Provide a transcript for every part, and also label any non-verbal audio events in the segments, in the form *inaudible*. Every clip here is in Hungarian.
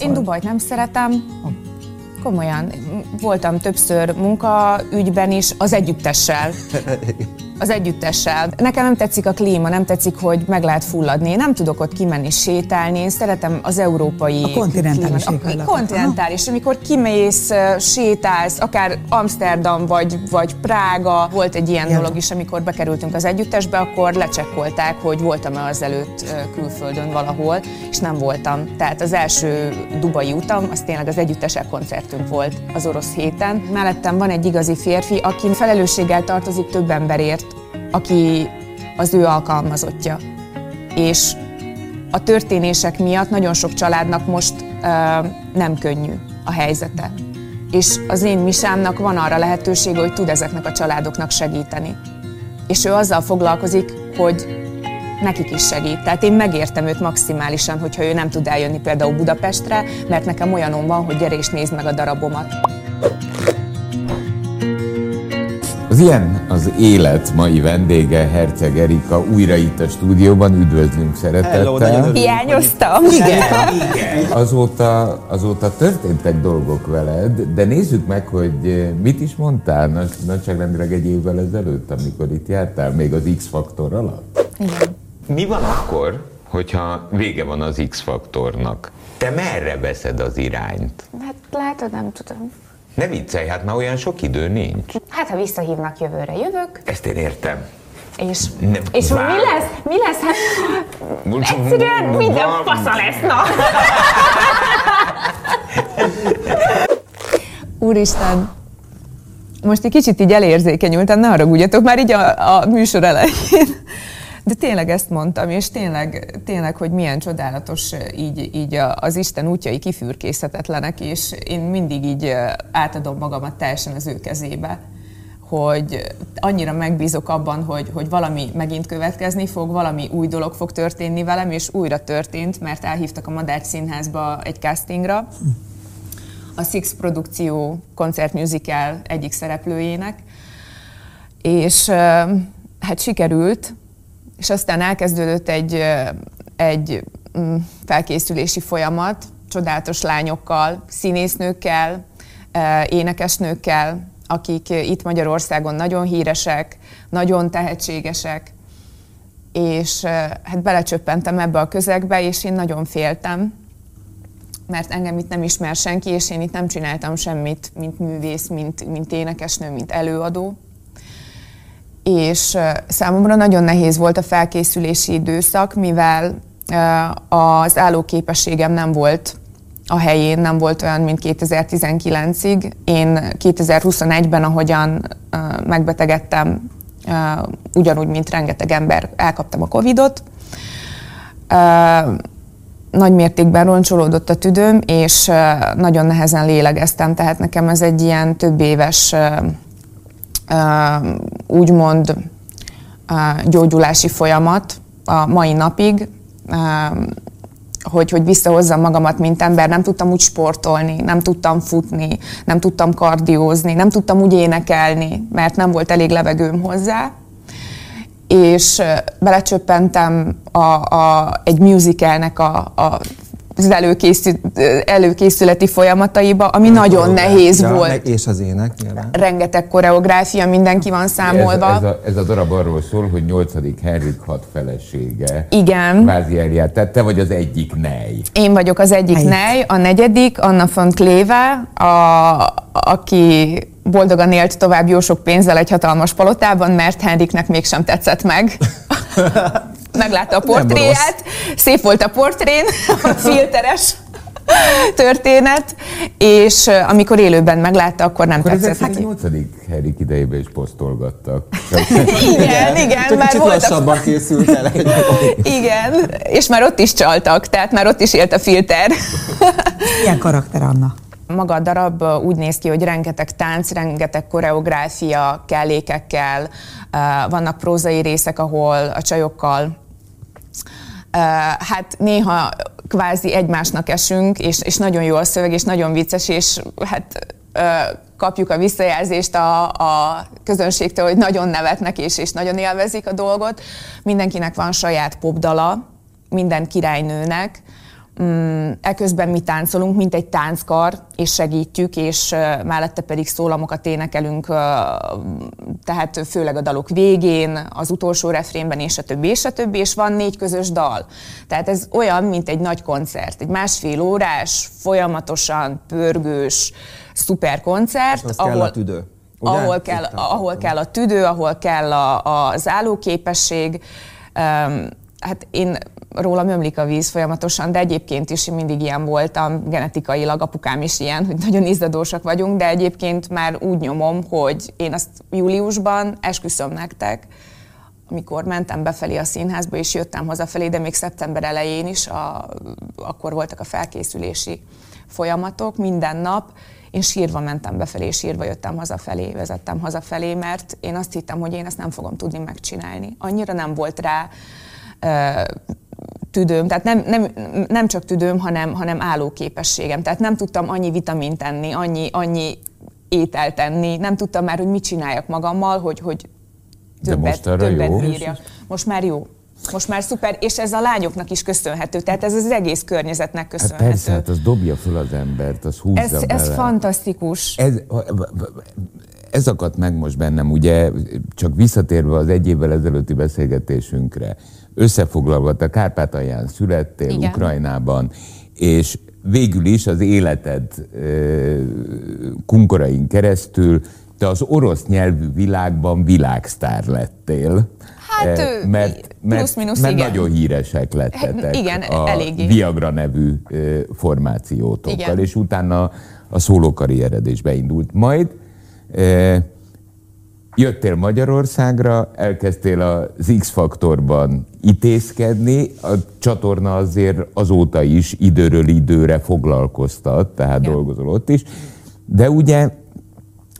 Én Dubajt nem szeretem. Komolyan. Voltam többször munkaügyben is, az együttessel. *laughs* Az együttessel. Nekem nem tetszik a klíma, nem tetszik, hogy meg lehet fulladni. Én nem tudok ott kimenni sétálni. Én szeretem az európai A kontinentális klímát. A kontinentális. Amikor kimész, sétálsz, akár Amsterdam vagy, vagy Prága. Volt egy ilyen Igen. dolog is, amikor bekerültünk az együttesbe, akkor lecsekkolták, hogy voltam-e azelőtt külföldön valahol, és nem voltam. Tehát az első dubai utam, az tényleg az együttesek koncertünk volt az orosz héten. Mellettem van egy igazi férfi, aki felelősséggel tartozik több emberért, aki az ő alkalmazottja. És a történések miatt nagyon sok családnak most ö, nem könnyű a helyzete. És az én misámnak van arra lehetősége, hogy tud ezeknek a családoknak segíteni. És ő azzal foglalkozik, hogy nekik is segít. Tehát én megértem őt maximálisan, hogyha ő nem tud eljönni például Budapestre, mert nekem olyanom van, hogy gyere és nézd meg a darabomat. Az ilyen az élet mai vendége, Herceg Erika, újra itt a stúdióban, üdvözlünk szeretettel. Hiányoztam? Igen. Azóta, azóta történtek dolgok veled, de nézzük meg, hogy eh, mit is mondtál nagy, nagyságrendileg egy évvel ezelőtt, amikor itt jártál, még az X-faktor alatt. Igen. Mi van akkor, hogyha vége van az X-faktornak? Te merre veszed az irányt? Hát látod, nem tudom. Ne viccelj, hát már olyan sok idő nincs. Hát, ha visszahívnak jövőre, jövök, Ezt én értem. és, Nem, és mi vár. lesz? Mi lesz? Hát egyszerűen minden fasza lesz, na! *laughs* Úristen, most egy kicsit így elérzékenyültem, ne haragudjatok, már így a, a műsor elején. De tényleg ezt mondtam, és tényleg, tényleg hogy milyen csodálatos így, így az Isten útjai kifürkészhetetlenek, és én mindig így átadom magamat teljesen az ő kezébe hogy annyira megbízok abban, hogy, hogy valami megint következni fog, valami új dolog fog történni velem, és újra történt, mert elhívtak a Madács Színházba egy castingra, a Six produkció koncertmusical egyik szereplőjének, és hát sikerült, és aztán elkezdődött egy, egy mm, felkészülési folyamat, csodálatos lányokkal, színésznőkkel, énekesnőkkel, akik itt Magyarországon nagyon híresek, nagyon tehetségesek, és hát belecsöppentem ebbe a közegbe, és én nagyon féltem, mert engem itt nem ismer senki, és én itt nem csináltam semmit, mint művész, mint, mint énekesnő, mint előadó. És számomra nagyon nehéz volt a felkészülési időszak, mivel az állóképességem nem volt a helyén, nem volt olyan, mint 2019-ig. Én 2021-ben, ahogyan megbetegedtem, ugyanúgy, mint rengeteg ember, elkaptam a Covidot. Nagy mértékben roncsolódott a tüdőm, és nagyon nehezen lélegeztem, tehát nekem ez egy ilyen több éves úgymond gyógyulási folyamat a mai napig, hogy, hogy visszahozzam magamat, mint ember. Nem tudtam úgy sportolni, nem tudtam futni, nem tudtam kardiózni, nem tudtam úgy énekelni, mert nem volt elég levegőm hozzá és belecsöppentem a, a, egy musicalnek a, a az előkészül, ö, előkészületi folyamataiba, ami nagyon nehéz volt. És az ének nyilván. Rengeteg koreográfia, mindenki van számolva. Ez, ez, a, ez a darab arról szól, hogy 8. Henrik hat felesége. Igen. Kvázi eljár. Tehát te vagy az egyik nej. Én vagyok az egyik Melyik? nej, a negyedik, Anna von Kleve, a, aki boldogan élt tovább jó sok pénzzel egy hatalmas palotában, mert Henriknek mégsem tetszett meg. *laughs* Meglátta a portréját, szép volt a portrén, *laughs* a filteres történet, és amikor élőben meglátta, akkor nem Akkor tetszett neki. 8. Henrik idejében is posztolgattak. Igen, igen, Csak már voltak lassabban készült el. Igen, és már ott is csaltak, tehát már ott is élt a filter. *laughs* Milyen karakter Anna? Maga a darab úgy néz ki, hogy rengeteg tánc, rengeteg koreográfia, kellékekkel, vannak prózai részek, ahol a csajokkal hát néha kvázi egymásnak esünk, és, és nagyon jó a szöveg, és nagyon vicces, és hát kapjuk a visszajelzést a, a közönségtől, hogy nagyon nevetnek, és, és nagyon élvezik a dolgot. Mindenkinek van saját popdala, minden királynőnek, Mm, eközben mi táncolunk, mint egy tánckar, és segítjük, és mellette pedig szólamokat énekelünk, tehát főleg a dalok végén, az utolsó refrénben, és a többi, és a többi, és van négy közös dal. Tehát ez olyan, mint egy nagy koncert, egy másfél órás, folyamatosan pörgős, szuper koncert, ahol, kell a tüdő. Ugye? Ahol kell, ahol kell a tüdő, ahol kell a, a zállóképesség. Hát én rólam ömlik a víz folyamatosan, de egyébként is mindig ilyen voltam, genetikailag apukám is ilyen, hogy nagyon izzadósak vagyunk, de egyébként már úgy nyomom, hogy én azt júliusban esküszöm nektek, amikor mentem befelé a színházba, és jöttem hazafelé, de még szeptember elején is, a, akkor voltak a felkészülési folyamatok, minden nap, én sírva mentem befelé, sírva jöttem hazafelé, vezettem hazafelé, mert én azt hittem, hogy én ezt nem fogom tudni megcsinálni. Annyira nem volt rá tüdőm, tehát nem, nem, nem csak tüdőm, hanem, hanem állóképességem. Tehát nem tudtam annyi vitamint tenni, annyi, annyi ételt tenni, nem tudtam már, hogy mit csináljak magammal, hogy, hogy többet, többet jó. bírja. Most már jó. Most már szuper, és ez a lányoknak is köszönhető, tehát ez az egész környezetnek köszönhető. Hát persze, hát az dobja föl az embert, az húzza ez, bele. Ez fantasztikus. Ez, ez akadt meg most bennem, ugye, csak visszatérve az egy évvel ezelőtti beszélgetésünkre, összefoglalva, te Kárpátalján születtél, Igen. Ukrajnában, és végül is az életed kunkorain keresztül te az orosz nyelvű világban világsztár lettél. Hát, mert, mert, plusz, mert igen. nagyon híresek lettetek igen, a eléggé. Viagra nevű formációtokkal, igen. és utána a szólókarriered is beindult. Majd jöttél Magyarországra, elkezdtél az X-faktorban itézkedni, a csatorna azért azóta is időről időre foglalkoztat, tehát ja. dolgozol ott is, de ugye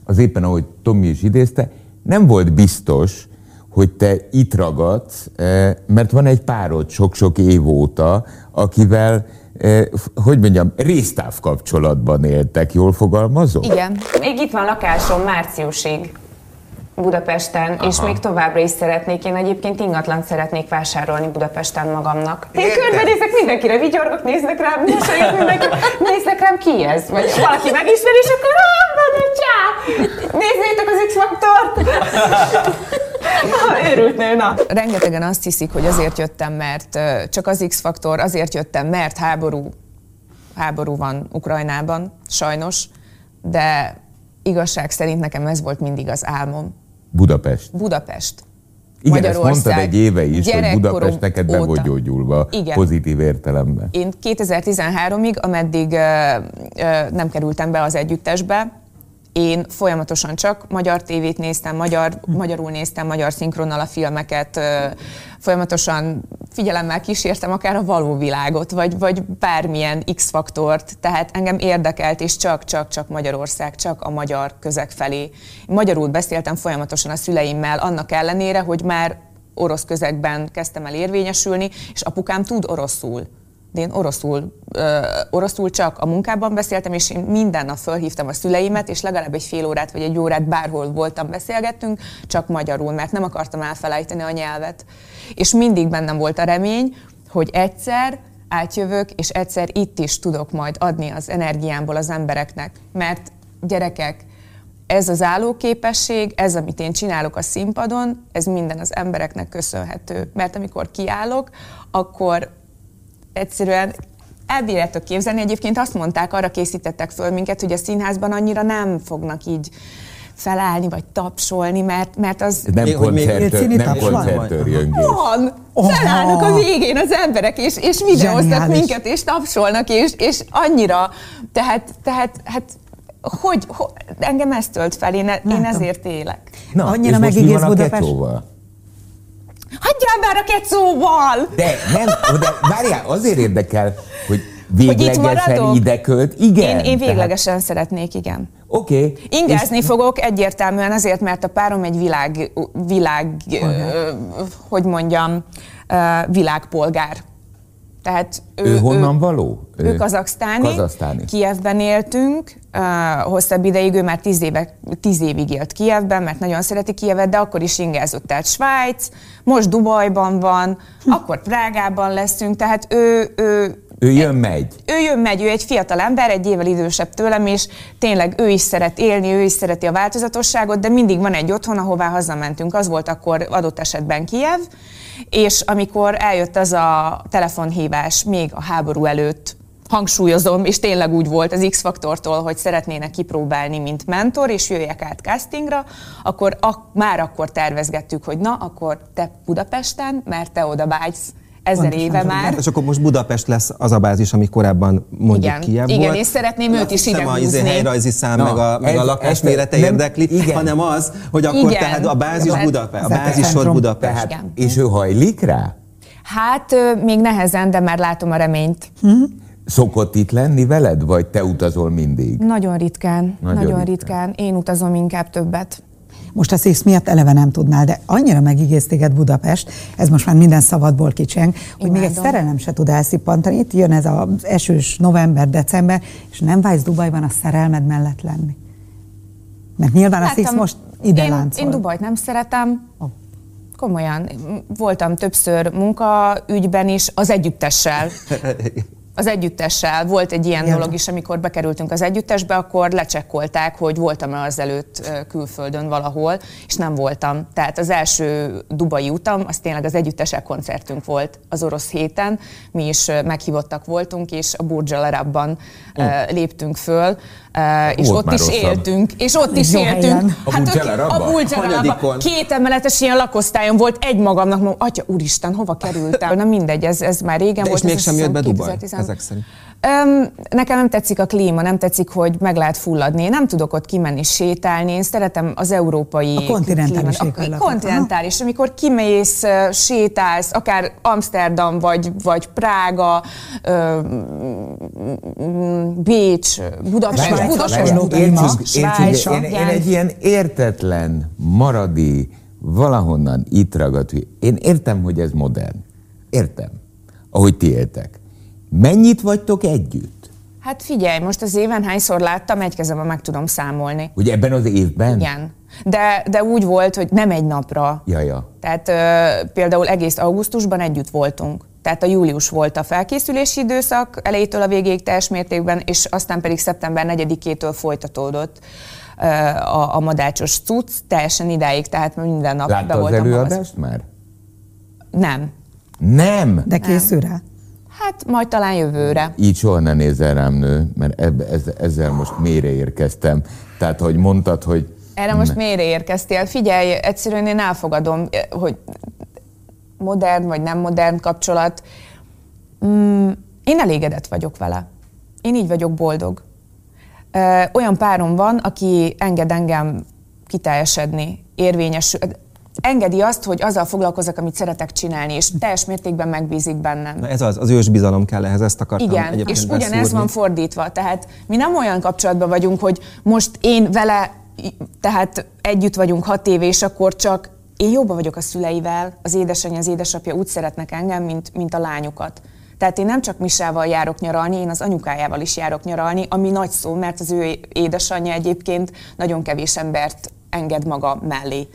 az éppen ahogy Tomi is idézte, nem volt biztos, hogy te itt ragadsz, eh, mert van egy párod sok-sok év óta, akivel eh, hogy mondjam, résztáv kapcsolatban éltek, jól fogalmazom? Igen. Még itt van lakásom márciusig. Budapesten, Aha. és még továbbra is szeretnék. Én egyébként ingatlan szeretnék vásárolni Budapesten magamnak. Én körbenézek, mindenkire vigyorgok, néznek rám, mosolyog mindenki, néznek rám, ki ez? Vagy valaki megismer, és akkor van, csá! Nézzétek az X-faktort! Őrültnél, na. Rengetegen azt hiszik, hogy azért jöttem, mert csak az X-faktor, azért jöttem, mert háború, háború van Ukrajnában, sajnos, de igazság szerint nekem ez volt mindig az álmom. Budapest. Budapest. Igen, ezt mondtad egy éve is, hogy Budapest neked be volt gyógyulva, Igen. pozitív értelemben. Én 2013-ig, ameddig ö, ö, nem kerültem be az együttesbe, én folyamatosan csak magyar tévét néztem, magyar, magyarul néztem, magyar szinkronnal a filmeket, folyamatosan figyelemmel kísértem akár a való világot, vagy, vagy bármilyen X-faktort, tehát engem érdekelt, és csak-csak-csak Magyarország, csak a magyar közeg felé. Magyarul beszéltem folyamatosan a szüleimmel, annak ellenére, hogy már orosz közegben kezdtem el érvényesülni, és apukám tud oroszul de én oroszul, ö, oroszul csak a munkában beszéltem, és én minden nap fölhívtam a szüleimet, és legalább egy fél órát vagy egy órát bárhol voltam, beszélgettünk, csak magyarul, mert nem akartam elfelejteni a nyelvet. És mindig bennem volt a remény, hogy egyszer átjövök, és egyszer itt is tudok majd adni az energiámból az embereknek. Mert gyerekek, ez az állóképesség, ez, amit én csinálok a színpadon, ez minden az embereknek köszönhető. Mert amikor kiállok, akkor egyszerűen elbírjátok képzelni. Egyébként azt mondták, arra készítettek föl minket, hogy a színházban annyira nem fognak így felállni, vagy tapsolni, mert, mert az... Nem még, koncertőr, nem koncertőr Van! Felállnak a végén az emberek, és, és videóznak minket, és tapsolnak, és, és annyira, tehát, tehát hát, hogy, hogy engem ezt tölt fel, én, én ezért élek. Na, annyira megígész Budapest. Hagyjál már a kecóval! De nem, de várjál, azért érdekel, hogy véglegesen ide költ. Igen. Én, én véglegesen tehát... szeretnék, igen. Oké. Okay. Ingázni és... fogok egyértelműen azért, mert a párom egy világ, világ ö, hogy mondjam, ö, világpolgár. Tehát ő, ő honnan ő, való? Ő, ő kazaksztáni. Kazasztáni. Kievben éltünk, uh, hosszabb ideig, ő már tíz, éve, tíz évig élt Kievben, mert nagyon szereti Kievet, de akkor is ingázott. Tehát Svájc, most Dubajban van, hm. akkor Prágában leszünk, tehát ő, ő Ő jön, megy. Ő jön, megy, ő egy fiatal ember, egy évvel idősebb tőlem, és tényleg ő is szeret élni, ő is szereti a változatosságot, de mindig van egy otthon, ahová hazamentünk. Az volt akkor adott esetben Kiev, és amikor eljött az a telefonhívás még a háború előtt, hangsúlyozom, és tényleg úgy volt az X-faktortól, hogy szeretnének kipróbálni, mint mentor, és jöjjek át castingra, akkor ak- már akkor tervezgettük, hogy na, akkor te Budapesten, mert te oda vágysz ezer Pontosan, éve már. És akkor most Budapest lesz az a bázis, ami korábban mondjuk igen, Kiev Igen, volt. és szeretném őt is ide Nem az izé helyreajzi szám, Na, meg a, meg a lakásmérete érdekli, igen. hanem az, hogy akkor igen. tehát a bázis Budapest, a bázisod Budapest. Tehát, igen. és ő hajlik rá? Hát még nehezen, de már látom a reményt. Hm? Szokott itt lenni veled, vagy te utazol mindig? Nagyon ritkán, nagyon, nagyon ritkán. ritkán. Én utazom inkább többet. Most a szész miatt eleve nem tudnál, de annyira megígész téged Budapest, ez most már minden szabadból kicseng, hogy Imádom. még egy szerelem se tud elszippantani. Itt jön ez az esős november, december, és nem vágysz Dubajban a szerelmed mellett lenni. Mert nyilván Láttam, a szész most ide én, láncol. Én Dubajt nem szeretem. Oh. Komolyan. Voltam többször munkaügyben is, az együttessel. *laughs* az együttessel. Volt egy ilyen Jaj. dolog is, amikor bekerültünk az együttesbe, akkor lecsekkolták, hogy voltam-e azelőtt külföldön valahol, és nem voltam. Tehát az első dubai utam, az tényleg az együttesek koncertünk volt az orosz héten. Mi is meghívottak voltunk, és a Burj Al Arabban mm. léptünk föl, és Volt ott is rosszabb. éltünk, és ott is Jó éltünk. A hát a Burj Al Két emeletes ilyen lakosztályon volt, egy magamnak mondom, atya úristen, hova kerültem? Na mindegy, ez, ez már régen De volt. És mégsem jött be Dubaj, ezek szerint. Um, nekem nem tetszik a klíma, nem tetszik, hogy meg lehet fulladni. Én nem tudok ott kimenni sétálni, én szeretem az európai A kontinentális A kontinentális, amikor kimész, sétálsz, akár Amsterdam, vagy, vagy Prága, Bécs, Budapest, Budapest, én, én egy ilyen értetlen, maradi, valahonnan itt ragadt. Én értem, hogy ez modern. Értem, ahogy ti éltek. Mennyit vagytok együtt? Hát figyelj, most az éven hányszor láttam, egy kezemben meg tudom számolni. Hogy ebben az évben? Igen. De, de úgy volt, hogy nem egy napra. Ja, ja. Tehát ö, például egész augusztusban együtt voltunk. Tehát a július volt a felkészülési időszak elejétől a végéig teljes mértékben, és aztán pedig szeptember 4-től folytatódott a, a madácsos cucc teljesen idáig, tehát minden nap Látta be voltam. az előadást már? Nem. Nem? De készül rá? Hát majd talán jövőre. Így soha ne nézzel rám nő, mert ebbe, ezzel most mélyre érkeztem. Tehát, hogy mondtad, hogy... Erre most mélyre érkeztél. Figyelj, egyszerűen én elfogadom, hogy modern vagy nem modern kapcsolat. Mm, én elégedett vagyok vele. Én így vagyok boldog. Olyan párom van, aki enged engem kiteljesedni, érvényesül engedi azt, hogy azzal foglalkozok, amit szeretek csinálni, és teljes mértékben megbízik bennem. Na ez az, az ős bizalom kell ehhez, ezt akartam Igen, és ugyanez beszúrni. van fordítva. Tehát mi nem olyan kapcsolatban vagyunk, hogy most én vele, tehát együtt vagyunk hat éve, és akkor csak én jobban vagyok a szüleivel, az édesanyja, az édesapja úgy szeretnek engem, mint, mint a lányokat. Tehát én nem csak Misával járok nyaralni, én az anyukájával is járok nyaralni, ami nagy szó, mert az ő édesanyja egyébként nagyon kevés embert enged maga mellé.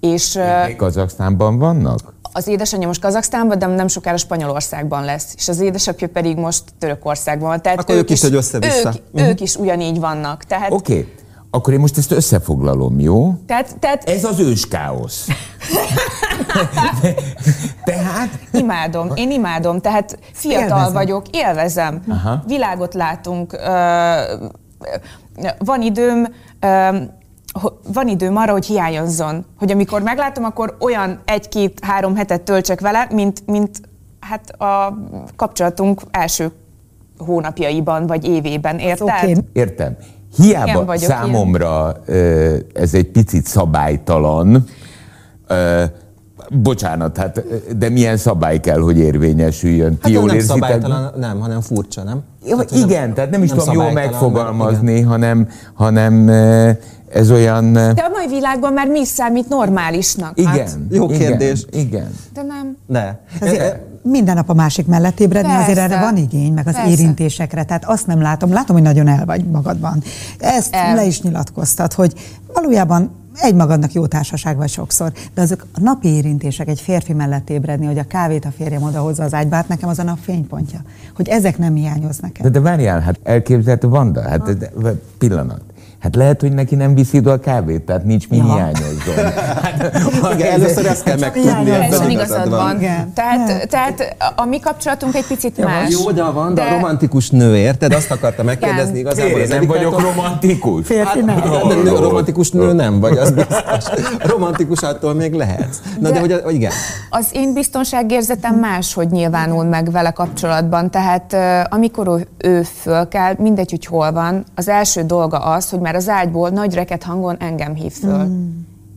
És, Kazaksztánban vannak? Az édesanyja most Kazaksztánban, de nem sokára Spanyolországban lesz, és az édesapja pedig most Törökországban van. Tehát Akkor ők, ők is, hogy össze-vissza. Ők, uh-huh. ők is ugyanígy vannak. Oké. Okay. Akkor én most ezt összefoglalom, jó? Tehát, tehát... Ez az őskáosz. *laughs* tehát? Imádom, én imádom. Tehát fiatal élvezem. vagyok, élvezem. Aha. Világot látunk. Van időm, van időm arra, hogy hiányozzon. Hogy amikor meglátom, akkor olyan egy-két-három hetet töltsek vele, mint, mint hát a kapcsolatunk első hónapjaiban vagy évében, érted? Okay. Értem. Hiába számomra ilyen. ez egy picit szabálytalan, Bocsánat, hát, de milyen szabály kell, hogy érvényesüljön? Hát Ti jól nem érzitek? szabálytalan, nem, hanem furcsa, nem? Tehát, igen, nem, tehát nem is nem tudom jól megfogalmazni, hanem, hanem ez olyan... De a mai világban már mi számít normálisnak? Igen. Hát, jó kérdés. Igen. igen. De nem. Ne. Azért minden nap a másik mellett ébredni, Persze. azért erre van igény, meg az Persze. érintésekre. Tehát azt nem látom, látom, hogy nagyon el vagy magadban. Ezt el. le is nyilatkoztat, hogy valójában egymagadnak jó társaság vagy sokszor, de azok a napi érintések, egy férfi mellett ébredni, hogy a kávét a férjem odahozza az ágyba, hát nekem az a nap fénypontja, hogy ezek nem hiányoznak el. De, de várjál, hát elképzelhető Vanda, hát de, de, pillanat. Hát lehet, hogy neki nem viszi a kávét, tehát nincs mi ja. hiányozzon. *laughs* Hát, igen, először ezt kell megtudni. Teljesen igazad van. Tehát, tehát a mi kapcsolatunk egy picit ja, más. Jó, de van, de... a romantikus nő, érted? Azt akarta megkérdezni igazából. Én nem vagyok romantikus. Férfi nem. Hát, romantikus nő nem vagy, az biztos. *laughs* Romantikus attól még lehetsz. Na de, de hogy, hogy igen. Az én biztonságérzetem más, hogy nyilvánul meg vele kapcsolatban. Tehát amikor ő, ő föl kell, mindegy, hogy hol van, az első dolga az, hogy már az ágyból nagy reket hangon engem hív föl. Mm.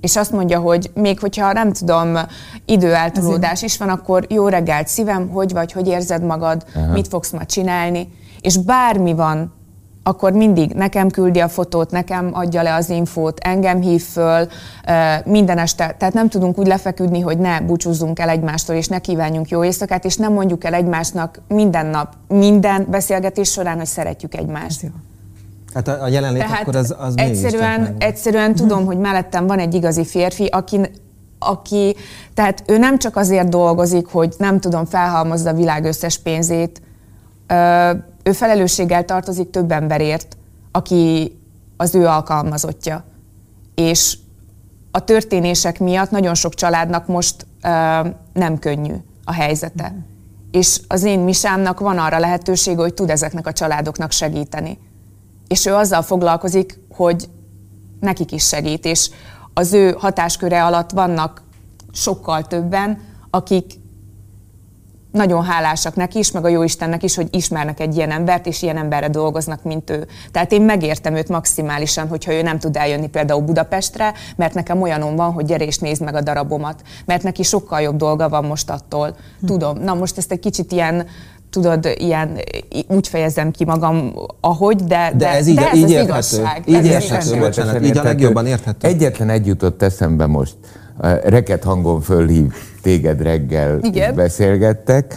És azt mondja, hogy még hogyha nem tudom, időeltolódás is van, akkor jó reggelt szívem, hogy vagy, hogy érzed magad, Aha. mit fogsz ma csinálni. És bármi van, akkor mindig nekem küldi a fotót, nekem adja le az infót, engem hív föl minden este. Tehát nem tudunk úgy lefeküdni, hogy ne búcsúzzunk el egymástól, és ne kívánjunk jó éjszakát, és nem mondjuk el egymásnak minden nap, minden beszélgetés során, hogy szeretjük egymást. Hát a, a jelenlét Tehát akkor az, az egyszerűen, egyszerűen tudom, hogy mellettem van egy igazi férfi, aki, aki, tehát ő nem csak azért dolgozik, hogy nem tudom, felhalmozza a világ összes pénzét, ő felelősséggel tartozik több emberért, aki az ő alkalmazottja. És a történések miatt nagyon sok családnak most nem könnyű a helyzete. És az én misámnak van arra lehetősége, hogy tud ezeknek a családoknak segíteni és ő azzal foglalkozik, hogy nekik is segít, és az ő hatásköre alatt vannak sokkal többen, akik nagyon hálásak neki is, meg a Jóistennek is, hogy ismernek egy ilyen embert, és ilyen emberre dolgoznak, mint ő. Tehát én megértem őt maximálisan, hogyha ő nem tud eljönni például Budapestre, mert nekem olyanom van, hogy gyere és nézd meg a darabomat, mert neki sokkal jobb dolga van most attól. Tudom. Na most ezt egy kicsit ilyen tudod, ilyen, úgy fejezem ki magam, ahogy, de, de, ez, így, de ez így az érthető. igazság. Így érthető, bocsánat, így a legjobban érthető. Egyetlen egy jutott eszembe most. Reket hangon fölhív téged reggel, Igen. beszélgettek.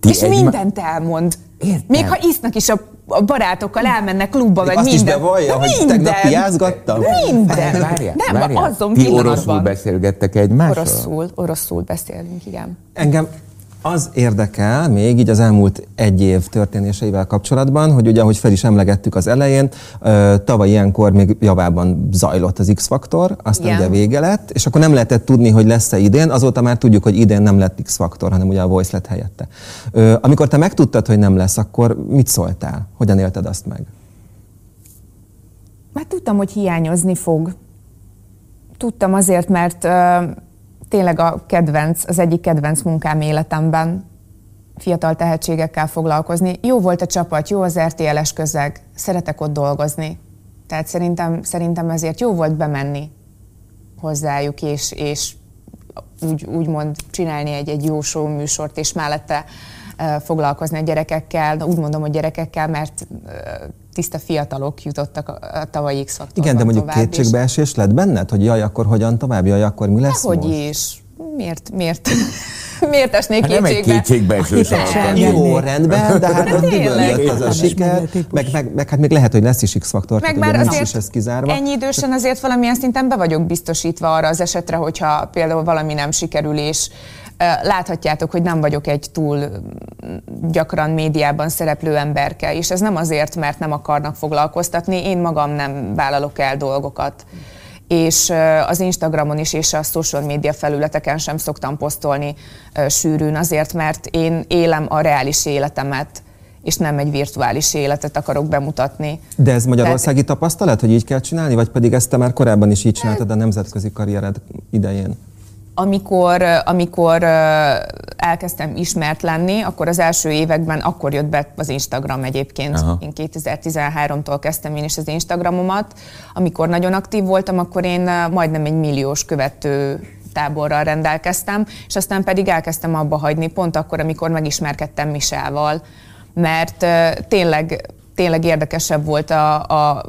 Ti és egy mindent elmond. Értem. Még ha isznak is a a barátokkal elmennek klubba, Még meg azt minden. Azt is bevallja, hogy minden. tegnap piázgattam? Minden. Várjál, nem, várjál. azon Ti oroszul beszélgettek egymással? Oroszul, oroszul beszélünk, igen. Engem az érdekel még így az elmúlt egy év történéseivel kapcsolatban, hogy ugye, ahogy fel is emlegettük az elején, tavaly ilyenkor még javában zajlott az X-faktor, aztán yeah. ugye vége lett, és akkor nem lehetett tudni, hogy lesz-e idén, azóta már tudjuk, hogy idén nem lett X-faktor, hanem ugye a Voice lett helyette. Amikor te megtudtad, hogy nem lesz, akkor mit szóltál? Hogyan élted azt meg? Hát tudtam, hogy hiányozni fog. Tudtam azért, mert tényleg a kedvenc, az egyik kedvenc munkám életemben fiatal tehetségekkel foglalkozni. Jó volt a csapat, jó az RTL-es közeg, szeretek ott dolgozni. Tehát szerintem, szerintem ezért jó volt bemenni hozzájuk, és, és úgy, úgymond csinálni egy, egy jó show műsort, és mellette uh, foglalkozni a gyerekekkel. Úgy mondom, hogy gyerekekkel, mert tiszta fiatalok jutottak a, tavalyi x Igen, de mondjuk kétségbeesés lett benned, hogy jaj, akkor hogyan tovább, jaj, akkor mi lesz Hogy is. Miért, miért? *laughs* Miért esnék hát kétségbe? Nem egy kétségbeesős Jó, rendben, de hát ott jött az a siker, meg, meg, meg, hát még lehet, hogy lesz is X-faktor, meg már azért is ez kizárva. ennyi idősen azért valamilyen szinten be vagyok biztosítva arra az esetre, hogyha például valami nem sikerül, és Láthatjátok, hogy nem vagyok egy túl gyakran médiában szereplő emberke, és ez nem azért, mert nem akarnak foglalkoztatni, én magam nem vállalok el dolgokat és az Instagramon is és a social média felületeken sem szoktam posztolni sűrűn azért, mert én élem a reális életemet, és nem egy virtuális életet akarok bemutatni. De ez magyarországi Tehát, tapasztalat, hogy így kell csinálni, vagy pedig ezt te már korábban is így csináltad a nemzetközi karriered idején? Amikor, amikor elkezdtem ismert lenni, akkor az első években akkor jött be az Instagram egyébként. Aha. Én 2013-tól kezdtem én is az Instagramomat. Amikor nagyon aktív voltam, akkor én majdnem egy milliós követő táborral rendelkeztem, és aztán pedig elkezdtem abba hagyni, pont akkor, amikor megismerkedtem Misával, mert tényleg, tényleg érdekesebb volt a, a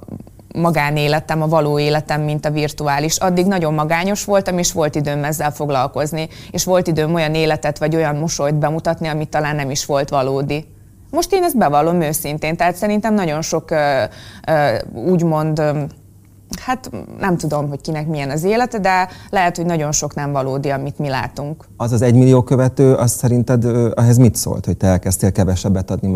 magánéletem, a való életem, mint a virtuális. Addig nagyon magányos voltam, és volt időm ezzel foglalkozni, és volt időm olyan életet, vagy olyan mosolyt bemutatni, amit talán nem is volt valódi. Most én ezt bevallom őszintén, tehát szerintem nagyon sok úgymond hát nem tudom, hogy kinek milyen az élete, de lehet, hogy nagyon sok nem valódi, amit mi látunk. Az az egymillió követő, az szerinted ö, ehhez mit szólt, hogy te elkezdtél kevesebbet adni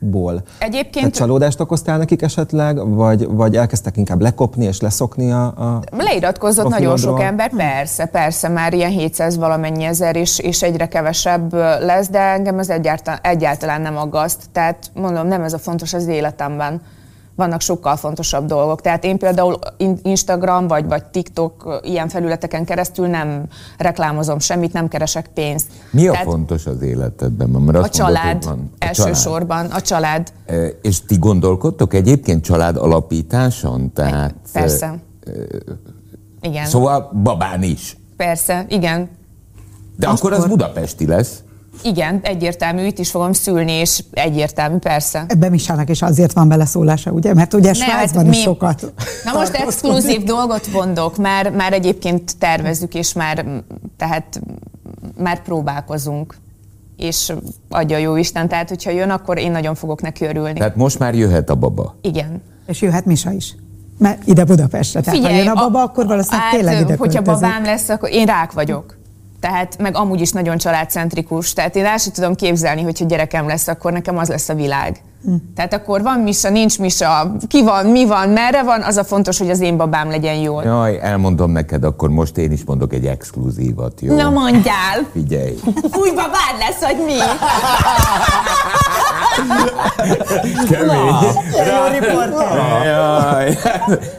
magadból? Egyébként- Tehát csalódást okoztál nekik esetleg, vagy, vagy elkezdtek inkább lekopni és leszokni a, a Leiratkozott nagyon sok ember, persze, persze, már ilyen 700 valamennyi ezer, és, és egyre kevesebb lesz, de engem ez egyáltalán, egyáltalán nem aggaszt. Tehát mondom, nem ez a fontos az életemben. Vannak sokkal fontosabb dolgok. Tehát én például in- Instagram vagy, vagy TikTok ilyen felületeken keresztül nem reklámozom semmit, nem keresek pénzt. Mi a Tehát fontos az életedben? Mert A mondod, család, hogy van. A elsősorban a család. E, És ti gondolkodtok egyébként család alapításon? Tehát, Persze. Igen, e, Szóval babán is. persze, igen. De akkor, az budapesti lesz. Igen, egyértelmű, itt is fogom szülni, és egyértelmű, persze. Ebben Misának is azért van beleszólása, ugye? Mert ugye Nem, Svájcban hát is mi- sokat Na most exkluzív dolgot mondok, már, már egyébként tervezzük, és már, tehát már próbálkozunk. És adja jó Isten, tehát hogyha jön, akkor én nagyon fogok neki örülni. Tehát most már jöhet a baba. Igen. És jöhet Misa is. Mert ide Budapestre. Tehát ha jön a baba, akkor valószínűleg hát, tényleg ide hogyha költözik. babám lesz, akkor én rák vagyok. Tehát meg amúgy is nagyon családcentrikus. Tehát én el sem tudom képzelni, hogyha gyerekem lesz, akkor nekem az lesz a világ. Hm. Tehát akkor van Misa, nincs Misa, ki van, mi van, merre van, az a fontos, hogy az én babám legyen jól. Jaj, elmondom neked, akkor most én is mondok egy exkluzívat, jó? Na mondjál! *laughs* Figyelj. Új babád lesz, vagy mi? *laughs* Kemény. Jó riporter. Jaj,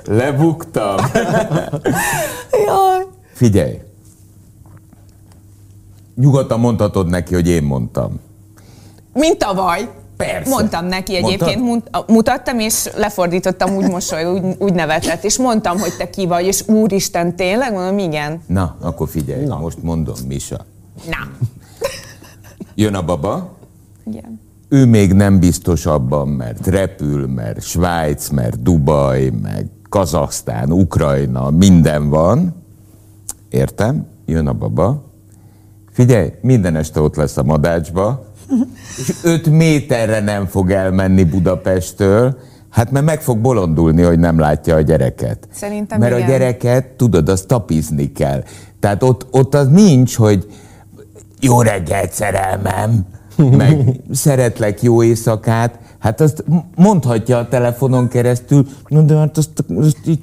lebuktam. Jaj. Figyelj. Nyugodtan mondhatod neki, hogy én mondtam. Mint tavaly. Persze. Mondtam neki egyébként, Mondtad? mut- mutattam, és lefordítottam úgy mosoly, úgy, úgy nevetett, és mondtam, hogy te ki vagy, és úristen, tényleg? Mondom, igen. Na, akkor figyelj, Na. most mondom, Misa. Na. Jön a baba, Igen. ő még nem biztos abban, mert repül, mert Svájc, mert Dubaj, meg Kazaksztán, Ukrajna, minden van. Értem? Jön a baba. Figyelj, minden este ott lesz a Madácsba, és öt méterre nem fog elmenni Budapesttől, hát mert meg fog bolondulni, hogy nem látja a gyereket. Szerintem Mert a igen. gyereket, tudod, azt tapizni kell. Tehát ott, ott az nincs, hogy jó reggelt, szerelmem, meg szeretlek, jó éjszakát. Hát azt mondhatja a telefonon keresztül, no de hát azt, azt így.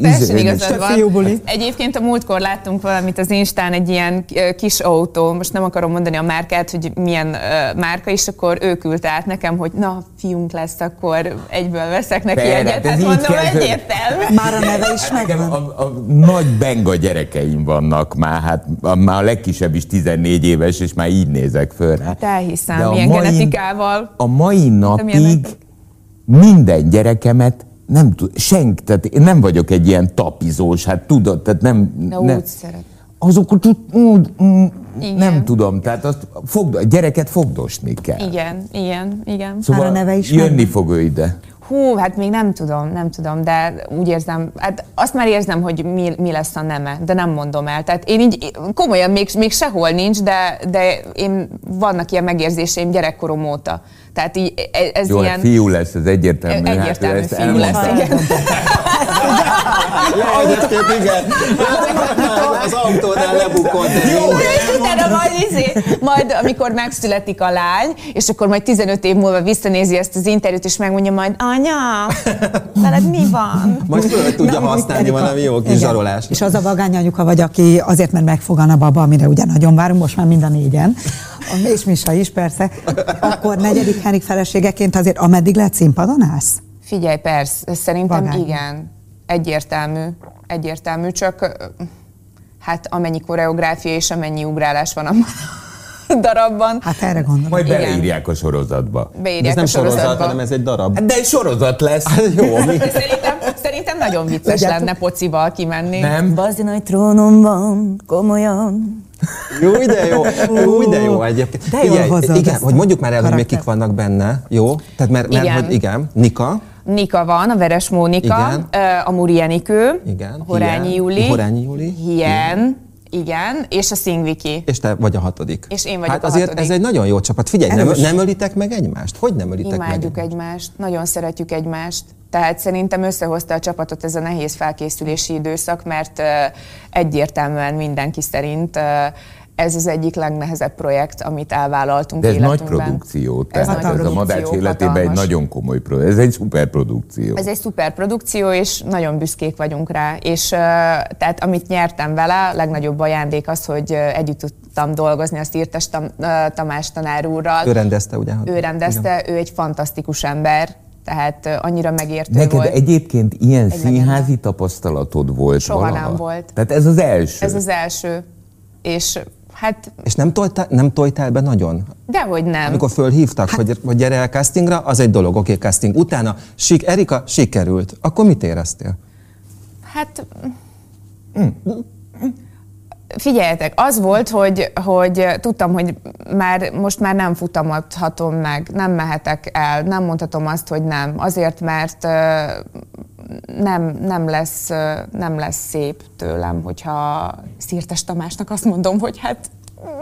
Teljesen izé- igazad van. fiúbuli. Egyébként a múltkor láttunk valamit az Instán, egy ilyen kis autó, most nem akarom mondani a márkát, hogy milyen márka, és akkor ő küldte át nekem, hogy na, fiunk lesz, akkor egyből veszek neki Persze, egyet. hát ez Hát mondom, kezdődik. egyértelmű. Már a neve is Nekem megvan. a, a nagy benga gyerekeim vannak már, hát a, már a legkisebb is 14 éves, és már így nézek föl rá. Hát elhiszem, De a milyen mai- genetikával. A mai napig minden gyerekemet nem tud, senk, tehát én nem vagyok egy ilyen tapizós, hát tudod, tehát nem... De nem úgy szeret. Úgy, úgy, úgy, Igen. nem tudom, tehát azt fogd, a gyereket fogdosni kell. Igen, igen, igen. Szóval Már a neve is jönni megvan. fog ő ide. Hú, hát még nem tudom, nem tudom, de úgy érzem, hát azt már érzem, hogy mi, mi lesz a neme, de nem mondom el. Tehát én így komolyan még, még sehol nincs, de, de én vannak ilyen megérzéseim gyerekkorom óta. Tehát így e- ez Jó, ilyen... hát fiú lesz, ez egyértelmű. hát Egyértelmű ezt fiú lesz, igen. *laughs* Ja, egyébként igen. Az autónál lebukott. Jó, és utána majd, izé, majd amikor megszületik a lány, és akkor majd 15 év múlva visszanézi ezt az interjút, és megmondja majd, anya, veled mi van? Majd föl tudja Na, használni valami jó kis Igen. zsarolás. És az a vagány anyuka vagy, aki azért, mert megfogan a baba, amire ugye nagyon várunk, most már mind a négyen, a- és Misa is persze, akkor negyedik Henrik feleségeként azért ameddig lehet színpadon állsz? Figyelj, persze, szerintem Vagány. igen. Egyértelmű. Egyértelmű, csak hát amennyi koreográfia és amennyi ugrálás van a *laughs* darabban. Hát erre gondolom. Majd beleírják a sorozatba. De ez Beírják nem a sorozat, sorozatba. hanem ez egy darab. De egy sorozat lesz. Jó, *laughs* mi? Szerintem, szerintem nagyon vicces Legyen- lenne pocival kimenni. Nem? Bazdi nagy trónom van, komolyan. Jó, de jó. Jó, de jó egyébként. De jól Figyelj, igen, hogy mondjuk már el, hogy még kik vannak benne, jó? Tehát mert, mert Igen. hogy igen, Nika, Nika van, a Veres Mónika, Igen. ö, a Muri Enikő, Igen. Horányi Hien. Juli, Horányi Juli. Hien, Igen, és a Szingviki. És te vagy a hatodik. És én vagyok hát a azért hatodik. ez egy nagyon jó csapat. Figyelj, nem, Erős. nem ölitek meg egymást? Hogy nem ölitek Imádjuk meg egymást, nagyon szeretjük egymást. Tehát szerintem összehozta a csapatot ez a nehéz felkészülési időszak, mert ö, egyértelműen mindenki szerint ö, ez az egyik legnehezebb projekt, amit elvállaltunk De ez nagy életünkben. produkció, Ez tehát nagy ez, a Madács produkció, életében egy hatalmas. nagyon komoly produkció. Ez egy szuper produkció. Ez egy szuper produkció, és nagyon büszkék vagyunk rá. És tehát amit nyertem vele, a legnagyobb ajándék az, hogy együtt tudtam dolgozni a Szirtes Tam, Tamás tanár úrral. Ő rendezte, ugye? Ő rendezte, ő egy fantasztikus ember, tehát annyira megértő Neked volt. egyébként ilyen Egy színházi legenda. tapasztalatod volt Soha valaha? nem volt. Tehát ez az első. Ez az első. És hát És nem tojtál, nem tojtál be nagyon? dehogy nem. Amikor fölhívtak, hát, hogy, hogy gyere el castingra, az egy dolog, oké, okay, casting. Utána, sik, Erika, sikerült. Akkor mit éreztél? Hát figyeljetek, az volt, hogy, hogy tudtam, hogy már most már nem futamodhatom meg, nem mehetek el, nem mondhatom azt, hogy nem. Azért, mert nem, nem, lesz, nem lesz szép tőlem, hogyha Szirtes Tamásnak azt mondom, hogy hát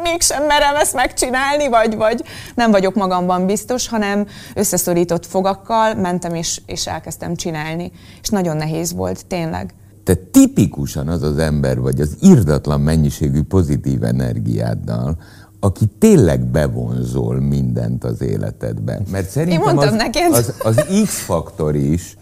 mégsem merem ezt megcsinálni, vagy, vagy nem vagyok magamban biztos, hanem összeszorított fogakkal mentem és, és elkezdtem csinálni. És nagyon nehéz volt, tényleg. Te tipikusan az az ember vagy az irdatlan mennyiségű pozitív energiáddal, aki tényleg bevonzol mindent az életedbe. Mert szerintem az, neked. az, az X-faktor is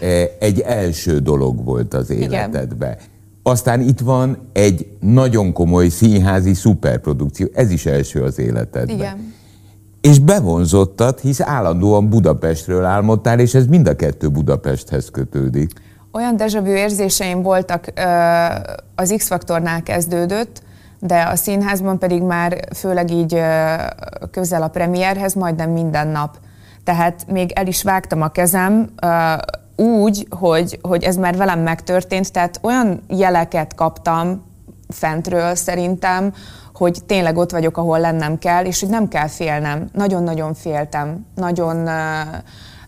eh, egy első dolog volt az életedbe. Aztán itt van egy nagyon komoly színházi szuperprodukció, ez is első az életedben. Igen. És bevonzottad, hisz állandóan Budapestről álmodtál, és ez mind a kettő Budapesthez kötődik. Olyan dejavű érzéseim voltak, az X-faktornál kezdődött, de a színházban pedig már főleg így közel a premierhez majdnem minden nap. Tehát még el is vágtam a kezem úgy, hogy, hogy ez már velem megtörtént, tehát olyan jeleket kaptam fentről szerintem, hogy tényleg ott vagyok, ahol lennem kell, és hogy nem kell félnem. Nagyon-nagyon féltem. Nagyon... ö,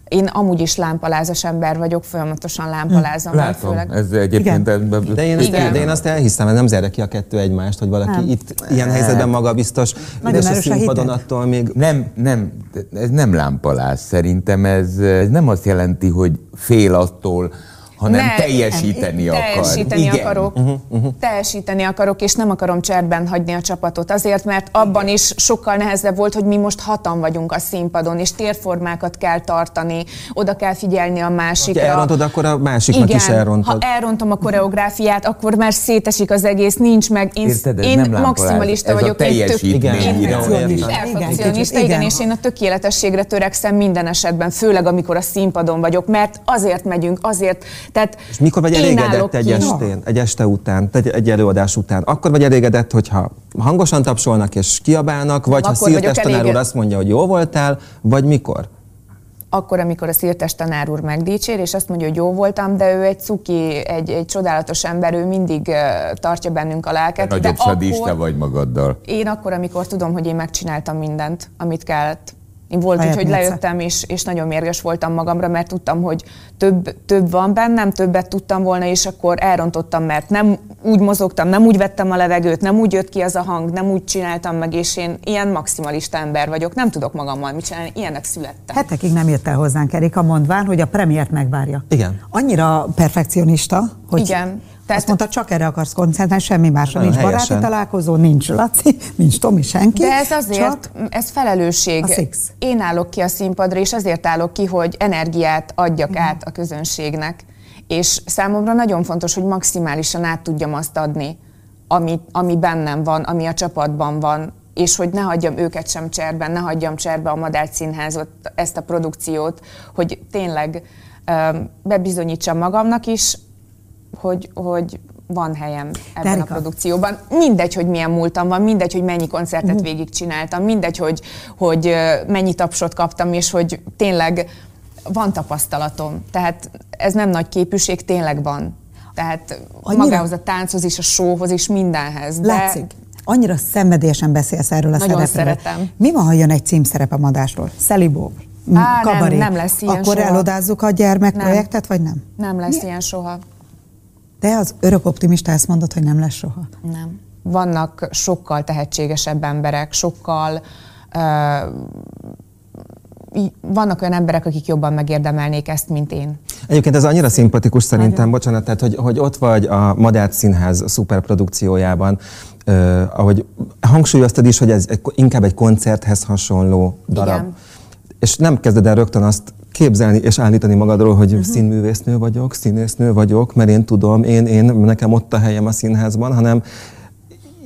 én amúgy is lámpalázas ember vagyok, folyamatosan lámpalázom. mert Látom, főleg... ez egyébként... Igen. De én, ezt, Igen. de én azt elhiszem, hogy nem zerre ki a kettő egymást, hogy valaki Nem. itt ilyen helyzetben magabiztos, Nagyon és a színpadon attól még Nem, nem, ez nem lámpalás szerintem, ez, ez nem azt jelenti, hogy fél attól, hanem Ne, teljesíteni akar. Teljesíteni Igen. akarok. Uh-huh, Teljesíteni akarok, és nem akarom cserben hagyni a csapatot. Azért, mert abban is sokkal nehezebb volt, hogy mi most hatan vagyunk a színpadon, és térformákat kell tartani, oda kell figyelni a másikra. Ha elrontod, akkor a másiknak Igen, is elrontod. ha elrontom a koreográfiát, akkor már szétesik az egész, nincs meg. Én, Érted, ez én nem maximalista ez a vagyok. én tök- teljesítmény Igen, igen, Perfekcionista. Igen, igen, és én a tökéletességre törekszem minden esetben, főleg amikor a színpadon vagyok, mert azért megyünk, azért, tehát És mikor vagy elégedett egy ki. estén, egy este után, egy, egy előadás után? Akkor vagy elégedett, hogyha hangosan tapsolnak és kiabálnak, vagy ha akkor vagyok Szirtes tanár úr azt mondja, hogy jó voltál, vagy mikor? Akkor, amikor a Szirtes tanár úr megdicsér, és azt mondja, hogy jó voltam, de ő egy cuki, egy, egy csodálatos ember, ő mindig tartja bennünk a lelket. Nagyobb de szadista akkor, vagy magaddal. Én akkor, amikor tudom, hogy én megcsináltam mindent, amit kellett. Én volt úgy, Saját hogy lejöttem, és, és nagyon mérges voltam magamra, mert tudtam, hogy több, több van bennem, többet tudtam volna, és akkor elrontottam, mert nem úgy mozogtam, nem úgy vettem a levegőt, nem úgy jött ki az a hang, nem úgy csináltam meg, és én ilyen maximalista ember vagyok, nem tudok magammal mit csinálni, ilyenek születtem. Hetekig nem jött el hozzánk Erika, mondván, hogy a premiért megvárja. Igen. Annyira perfekcionista, hogy Igen. Tehát azt mondta, csak erre akarsz koncentrálni, semmi másra. Nincs helyesen. baráti találkozó, nincs Laci, nincs Tomi, senki. De ez azért, Csak ez felelősség. a Six. Én állok ki a színpadra, és azért állok ki, hogy energiát adjak Mhm. át a közönségnek. És számomra nagyon fontos, hogy maximálisan át tudjam azt adni, ami, ami bennem van, ami a csapatban van, és hogy ne hagyjam őket sem cserben, ne hagyjam cserbe a Madár Színházot, ezt a produkciót, hogy tényleg bebizonyítsam magamnak is, hogy, hogy van helyem ebben Erika. a produkcióban. Mindegy, hogy milyen múltam van, mindegy, hogy mennyi koncertet uh-huh. végigcsináltam, mindegy, hogy, hogy mennyi tapsot kaptam, és hogy tényleg van tapasztalatom. Tehát ez nem nagy képűség, tényleg van. Tehát Annyira- magához a tánchoz is, a showhoz is, mindenhez. De Látszik. Annyira szenvedélyesen beszélsz erről a Nagyon szerepről. szeretem. Mi van, ha jön egy címszerep a madásról? Szelibó? Á, nem, kabaré. nem lesz ilyen Akkor soha. elodázzuk a gyermekprojektet, vagy nem? nem lesz ilyen soha. De az örök optimista ezt mondod, hogy nem lesz soha. Nem. vannak sokkal tehetségesebb emberek, sokkal vannak olyan emberek, akik jobban megérdemelnék ezt, mint én. Egyébként ez annyira szimpatikus szerintem, Nagyon. bocsánat, tehát hogy, hogy ott vagy a Madách Színház szuperprodukciójában, uh, ahogy hangsúlyoztad is, hogy ez inkább egy koncerthez hasonló darab. Igen. És nem kezded el rögtön azt képzelni és állítani magadról, hogy uh-huh. színművésznő vagyok, színésznő vagyok, mert én tudom, én, én, nekem ott a helyem a színházban, hanem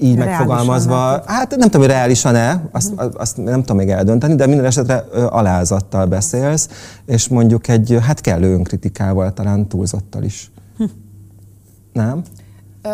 így reálisan megfogalmazva, hát nem tudom, hogy reálisan-e, azt, uh-huh. azt nem tudom még eldönteni, de minden esetre alázattal beszélsz, és mondjuk egy, hát kellő önkritikával, talán túlzottal is. Hm. Nem? Ö,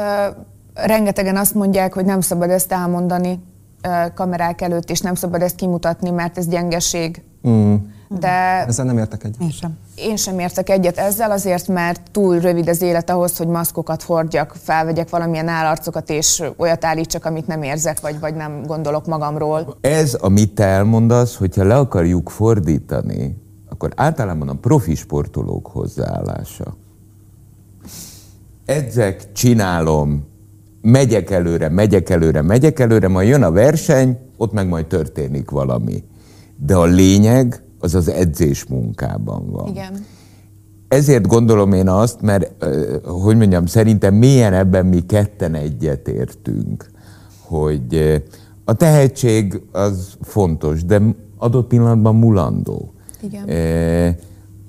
rengetegen azt mondják, hogy nem szabad ezt elmondani ö, kamerák előtt, és nem szabad ezt kimutatni, mert ez gyengeség. Mm. De ezzel nem értek egyet. Én sem. Én sem értek egyet ezzel, azért, mert túl rövid az élet ahhoz, hogy maszkokat hordjak, felvegyek valamilyen állarcokat, és olyat állítsak, amit nem érzek, vagy, vagy nem gondolok magamról. Ez, amit te elmondasz, hogyha le akarjuk fordítani, akkor általában a profi sportolók hozzáállása. Edzek, csinálom, megyek előre, megyek előre, megyek előre, majd jön a verseny, ott meg majd történik valami. De a lényeg, az az edzés munkában van. Igen. Ezért gondolom én azt, mert, hogy mondjam, szerintem milyen ebben mi ketten egyetértünk, hogy a tehetség az fontos, de adott pillanatban mulandó. Igen.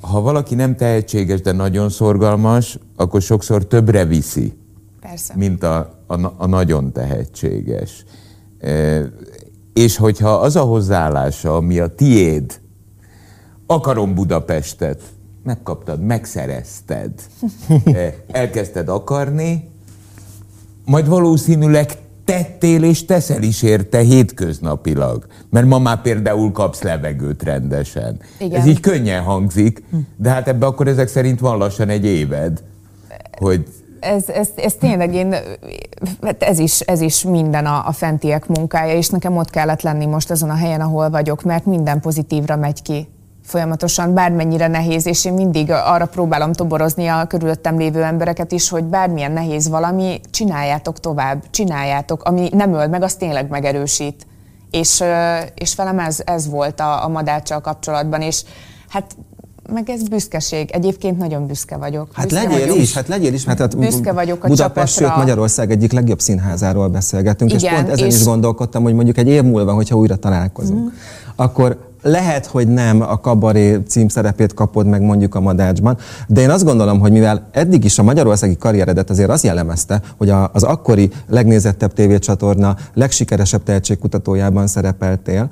Ha valaki nem tehetséges, de nagyon szorgalmas, akkor sokszor többre viszi, Persze. mint a, a, a nagyon tehetséges. És hogyha az a hozzáállása, ami a tiéd, akarom Budapestet. Megkaptad, megszerezted. *laughs* Eh, elkezdted akarni, majd valószínűleg tettél és teszel is érte hétköznapilag. Mert ma már például kapsz levegőt rendesen. Igen. Ez így könnyen hangzik, de hát ebbe akkor ezek szerint van lassan egy éved, hogy ez, ez, ez tényleg én, hát ez is, ez is minden a, a fentiek munkája, és nekem ott kellett lenni most azon a helyen, ahol vagyok, mert minden pozitívra megy ki folyamatosan, bármennyire nehéz, és én mindig arra próbálom toborozni a körülöttem lévő embereket is, hogy bármilyen nehéz valami, csináljátok tovább, csináljátok, ami nem öl meg, az tényleg megerősít. És, és velem ez, ez volt a, a madáccsal kapcsolatban, és hát meg ez büszkeség. Egyébként nagyon büszke vagyok. Hát büszke legyél vagyok. is, hát legyél is, mert hát büszke vagyok a Budapest, csapatra. sőt Magyarország egyik legjobb színházáról beszélgetünk, Igen, és pont ezen és... is gondolkodtam, hogy mondjuk egy év múlva, hogyha újra találkozunk, mm. akkor lehet, hogy nem a kabaré címszerepét kapod meg mondjuk a Madácsban, de én azt gondolom, hogy mivel eddig is a magyarországi karrieredet azért az jellemezte, hogy az akkori legnézettebb tévécsatorna legsikeresebb tehetségkutatójában szerepeltél,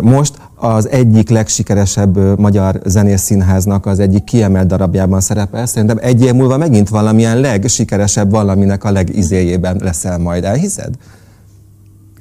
most az egyik legsikeresebb magyar zenészszínháznak az egyik kiemelt darabjában szerepel. Szerintem egy év múlva megint valamilyen legsikeresebb valaminek a legizéjében leszel majd. Elhiszed?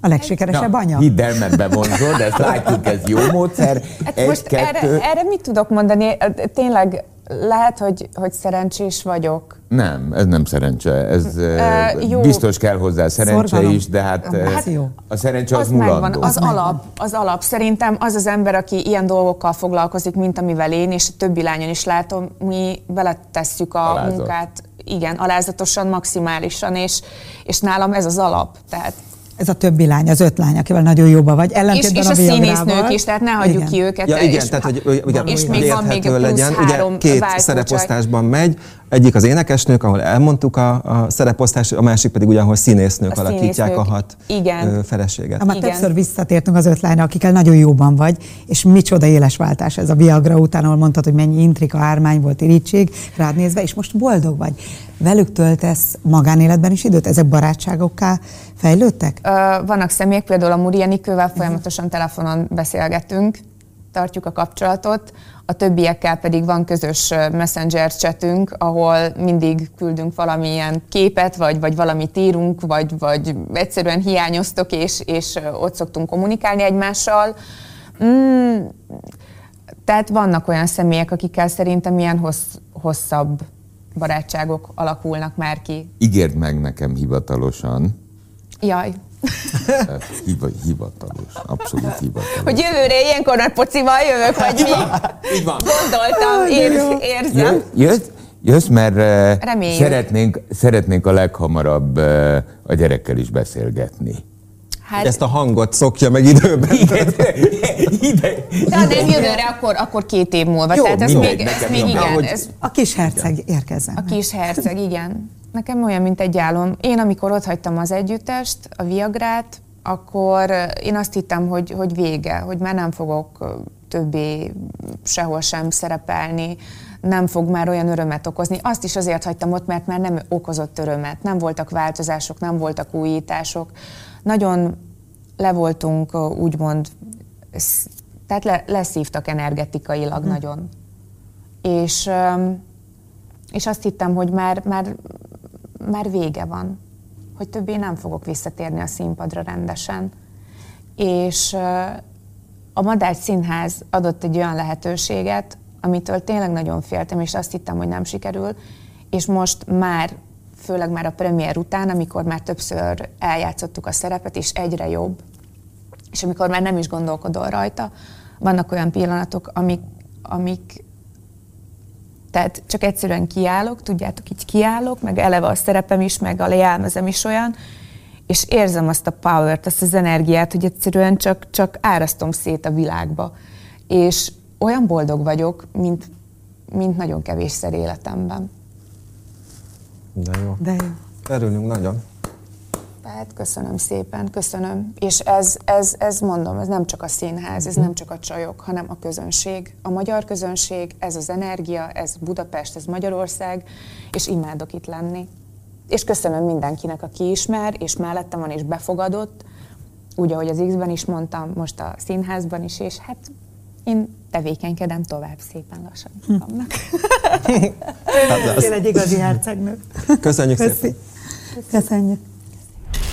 A legsikeresebb anya? Hidd el, mert bevonzol, ezt látjuk, ez jó módszer. Hát Egy, most kettő... erre, erre mit tudok mondani? Tényleg lehet, hogy, hogy szerencsés vagyok. Nem, ez nem szerencse. Ez uh, jó. biztos kell hozzá szerencse Szorgalom. is, de hát, hát jó. a szerencse az, az Megvan, az, az alap, az alap. Szerintem az az ember, aki ilyen dolgokkal foglalkozik, mint amivel én, és a többi lányon is látom, mi beletesszük a Alázat. munkát, igen, alázatosan, maximálisan, és, és nálam ez az alap. Tehát ez a többi lány, az öt lány, akivel nagyon jóba vagy, ellentétben és, és a, a színésznők is, tehát ne hagyjuk igen. ki őket. Ja, igen, és, tehát hogy igen, és még van még plusz legyen. Ugye két szereposztásban megy, egyik az énekesnők, ahol elmondtuk a, a szereposztást, a másik pedig ugye, ahol színésznők a alakítják színésznők. a hat igen. feleséget. Már többször visszatértünk az öt lányra, akikkel nagyon jóban vagy, és micsoda éles váltás ez a Viagra után, ahol mondtad, hogy mennyi intrika, ármány volt, irítség rád nézve, és most boldog vagy. Velük töltesz magánéletben is időt? Ezek barátságokká fejlődtek? Ö, vannak személyek, például a Muri Enikővel folyamatosan telefonon beszélgetünk, tartjuk a kapcsolatot, a többiekkel pedig van közös messenger chatünk, ahol mindig küldünk valamilyen képet, vagy, vagy valamit írunk, vagy, vagy egyszerűen hiányoztok, és, és ott szoktunk kommunikálni egymással. Mm, tehát vannak olyan személyek, akikkel szerintem ilyen hossz, hosszabb barátságok alakulnak már ki. Ígérd meg nekem hivatalosan. Jaj. Hiva, hivatalos, abszolút hivatalos. Hogy jövőre ilyenkor nagy pocival jövök, vagy mi? Így van. Gondoltam, érz, érzem. Jött, Jössz, mert Reméljük. szeretnénk, szeretnénk a leghamarabb a gyerekkel is beszélgetni. Hát, Ezt a hangot szokja meg időben. Ide, ide, De ha nem jövőre, akkor, akkor két év múlva. Jó, Tehát ez még, ez még igen. Ez, a kis herceg érkezzen. A kis herceg, igen. Nekem olyan, mint egy álom. Én, amikor ott hagytam az együttest, a Viagrát, akkor én azt hittem, hogy, hogy vége, hogy már nem fogok többé sehol sem szerepelni, nem fog már olyan örömet okozni. Azt is azért hagytam ott, mert már nem okozott örömet, nem voltak változások, nem voltak újítások. Nagyon le voltunk, úgymond, tehát le, leszívtak energetikailag hm. nagyon. És, és azt hittem, hogy már, már, már vége van, hogy többé nem fogok visszatérni a színpadra rendesen. És a Madács Színház adott egy olyan lehetőséget, amitől tényleg nagyon féltem, és azt hittem, hogy nem sikerül, és most már, főleg már a premier után, amikor már többször eljátszottuk a szerepet, és egyre jobb, és amikor már nem is gondolkodol rajta, vannak olyan pillanatok, amik, amik tehát csak egyszerűen kiállok, tudjátok, így kiállok, meg eleve a szerepem is, meg a lejelmezem is olyan, és érzem azt a power-t, azt az energiát, hogy egyszerűen csak, csak árasztom szét a világba. És olyan boldog vagyok, mint, mint nagyon kevésszer életemben. De jó. De jó. Örülünk nagyon. Tehát köszönöm szépen, köszönöm. És ez, ez, ez mondom, ez nem csak a színház, ez nem csak a csajok, hanem a közönség. A magyar közönség, ez az energia, ez Budapest, ez Magyarország, és imádok itt lenni. És köszönöm mindenkinek, aki ismer, és mellettem van, és befogadott, úgy, ahogy az X-ben is mondtam, most a színházban is, és hát én tevékenykedem tovább szépen lassan magamnak. Hát Én egy igazi hercegnő. Köszönjük Köszi. szépen. Köszönjük.